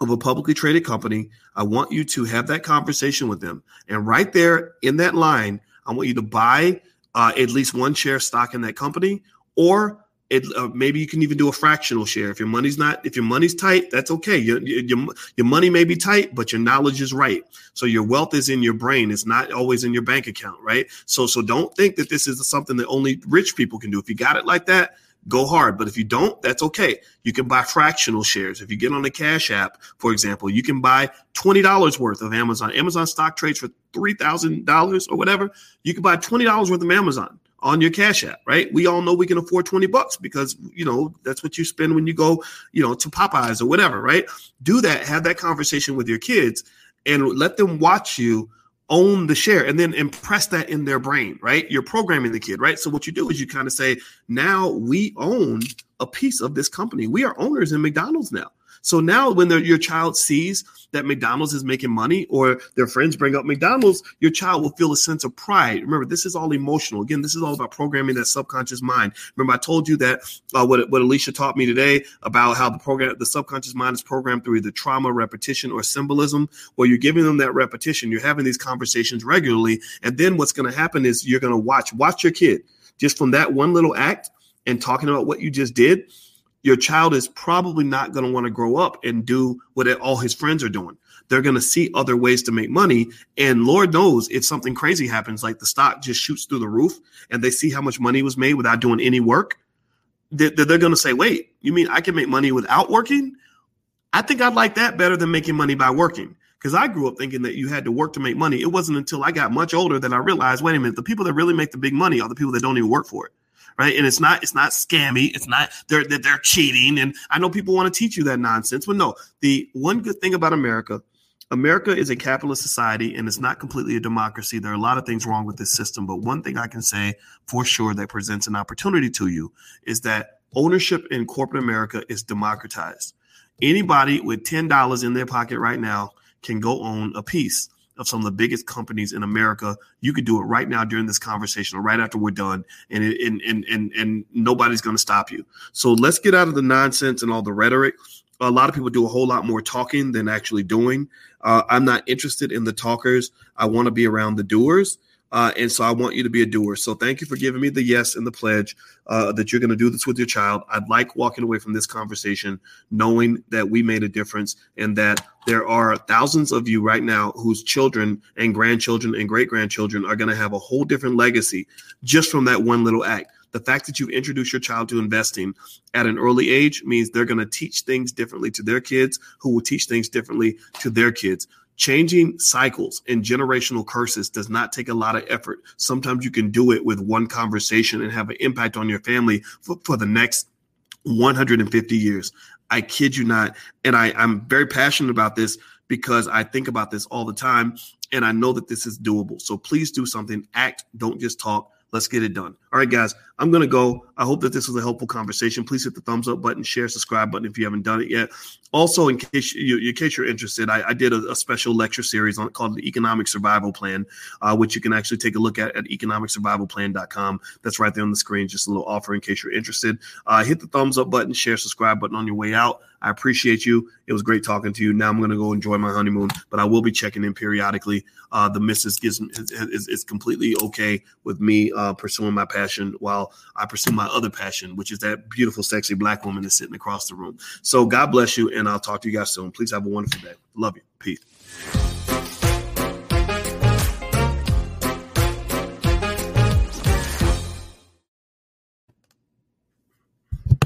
of a publicly traded company. I want you to have that conversation with them. And right there in that line, I want you to buy uh, at least one share stock in that company, or it, uh, maybe you can even do a fractional share. If your money's not, if your money's tight, that's okay. Your, your, your money may be tight, but your knowledge is right. So your wealth is in your brain. It's not always in your bank account, right? So, so don't think that this is something that only rich people can do. If you got it like that, go hard. But if you don't, that's okay. You can buy fractional shares. If you get on the Cash App, for example, you can buy $20 worth of Amazon. Amazon stock trades for $3,000 or whatever. You can buy $20 worth of Amazon on your cash app, right? We all know we can afford 20 bucks because, you know, that's what you spend when you go, you know, to Popeyes or whatever, right? Do that, have that conversation with your kids and let them watch you own the share and then impress that in their brain, right? You're programming the kid, right? So what you do is you kind of say, now we own a piece of this company. We are owners in McDonald's now. So now when your child sees that McDonald's is making money or their friends bring up McDonald's, your child will feel a sense of pride. Remember, this is all emotional. Again, this is all about programming that subconscious mind. Remember, I told you that uh, what, what Alicia taught me today about how the program, the subconscious mind is programmed through either trauma, repetition, or symbolism. Where you're giving them that repetition, you're having these conversations regularly, and then what's going to happen is you're going to watch watch your kid just from that one little act and talking about what you just did your child is probably not going to want to grow up and do what all his friends are doing. They're going to see other ways to make money. And Lord knows if something crazy happens, like the stock just shoots through the roof and they see how much money was made without doing any work, they're, they're going to say, wait, you mean I can make money without working? I think I'd like that better than making money by working. Because I grew up thinking that you had to work to make money. It wasn't until I got much older that I realized, wait a minute, the people that really make the big money are the people that don't even work for it right? And it's not it's not scammy. It's not they're they're, cheating. And I know people want to teach you that nonsense, but no. The one good thing about America America is a capitalist society and it's not completely a democracy. There are a lot of things wrong with this system, but one thing I can say for sure that presents an opportunity to you is that ownership in corporate America is democratized. Anybody with $10 in their pocket right now can go own a piece of some of the biggest companies in America. You could do it right now during this conversation or right after we're done, and it, and and and and nobody's going to stop you. So let's get out of the nonsense and all the rhetoric. A lot of people do a whole lot more talking than actually doing. Uh, I'm not interested in the talkers. I want to be around the doers. Uh, and so I want you to be a doer. So thank you for giving me the yes and the pledge uh, that you're going to do this with your child. I'd like walking away from this conversation knowing that we made a difference and that there are thousands of you right now whose children and grandchildren and great grandchildren are going to have a whole different legacy just from that one little act. The fact that you've introduced your child to investing at an early age means they're going to teach things differently to their kids, who will teach things differently to their kids. Changing cycles and generational curses does not take a lot of effort. Sometimes you can do it with one conversation and have an impact on your family for, for the next 150 years. I kid you not. And I, I'm very passionate about this because I think about this all the time and I know that this is doable. So please do something, act, don't just talk. Let's get it done. All right, guys, I'm going to go. I hope that this was a helpful conversation. Please hit the thumbs up button, share, subscribe button if you haven't done it yet. Also, in case you, in case you're interested, I, I did a, a, special lecture series on called the Economic Survival Plan, uh, which you can actually take a look at at economicsurvivalplan.com. That's right there on the screen. Just a little offer in case you're interested. Uh, hit the thumbs up button, share, subscribe button on your way out. I appreciate you. It was great talking to you. Now I'm going to go enjoy my honeymoon, but I will be checking in periodically. Uh, the missus gives is, is, is completely okay with me uh, pursuing my passion while I pursue my other passion, which is that beautiful, sexy black woman that's sitting across the room. So God bless you, and I'll talk to you guys soon. Please have a wonderful day. Love you. Peace.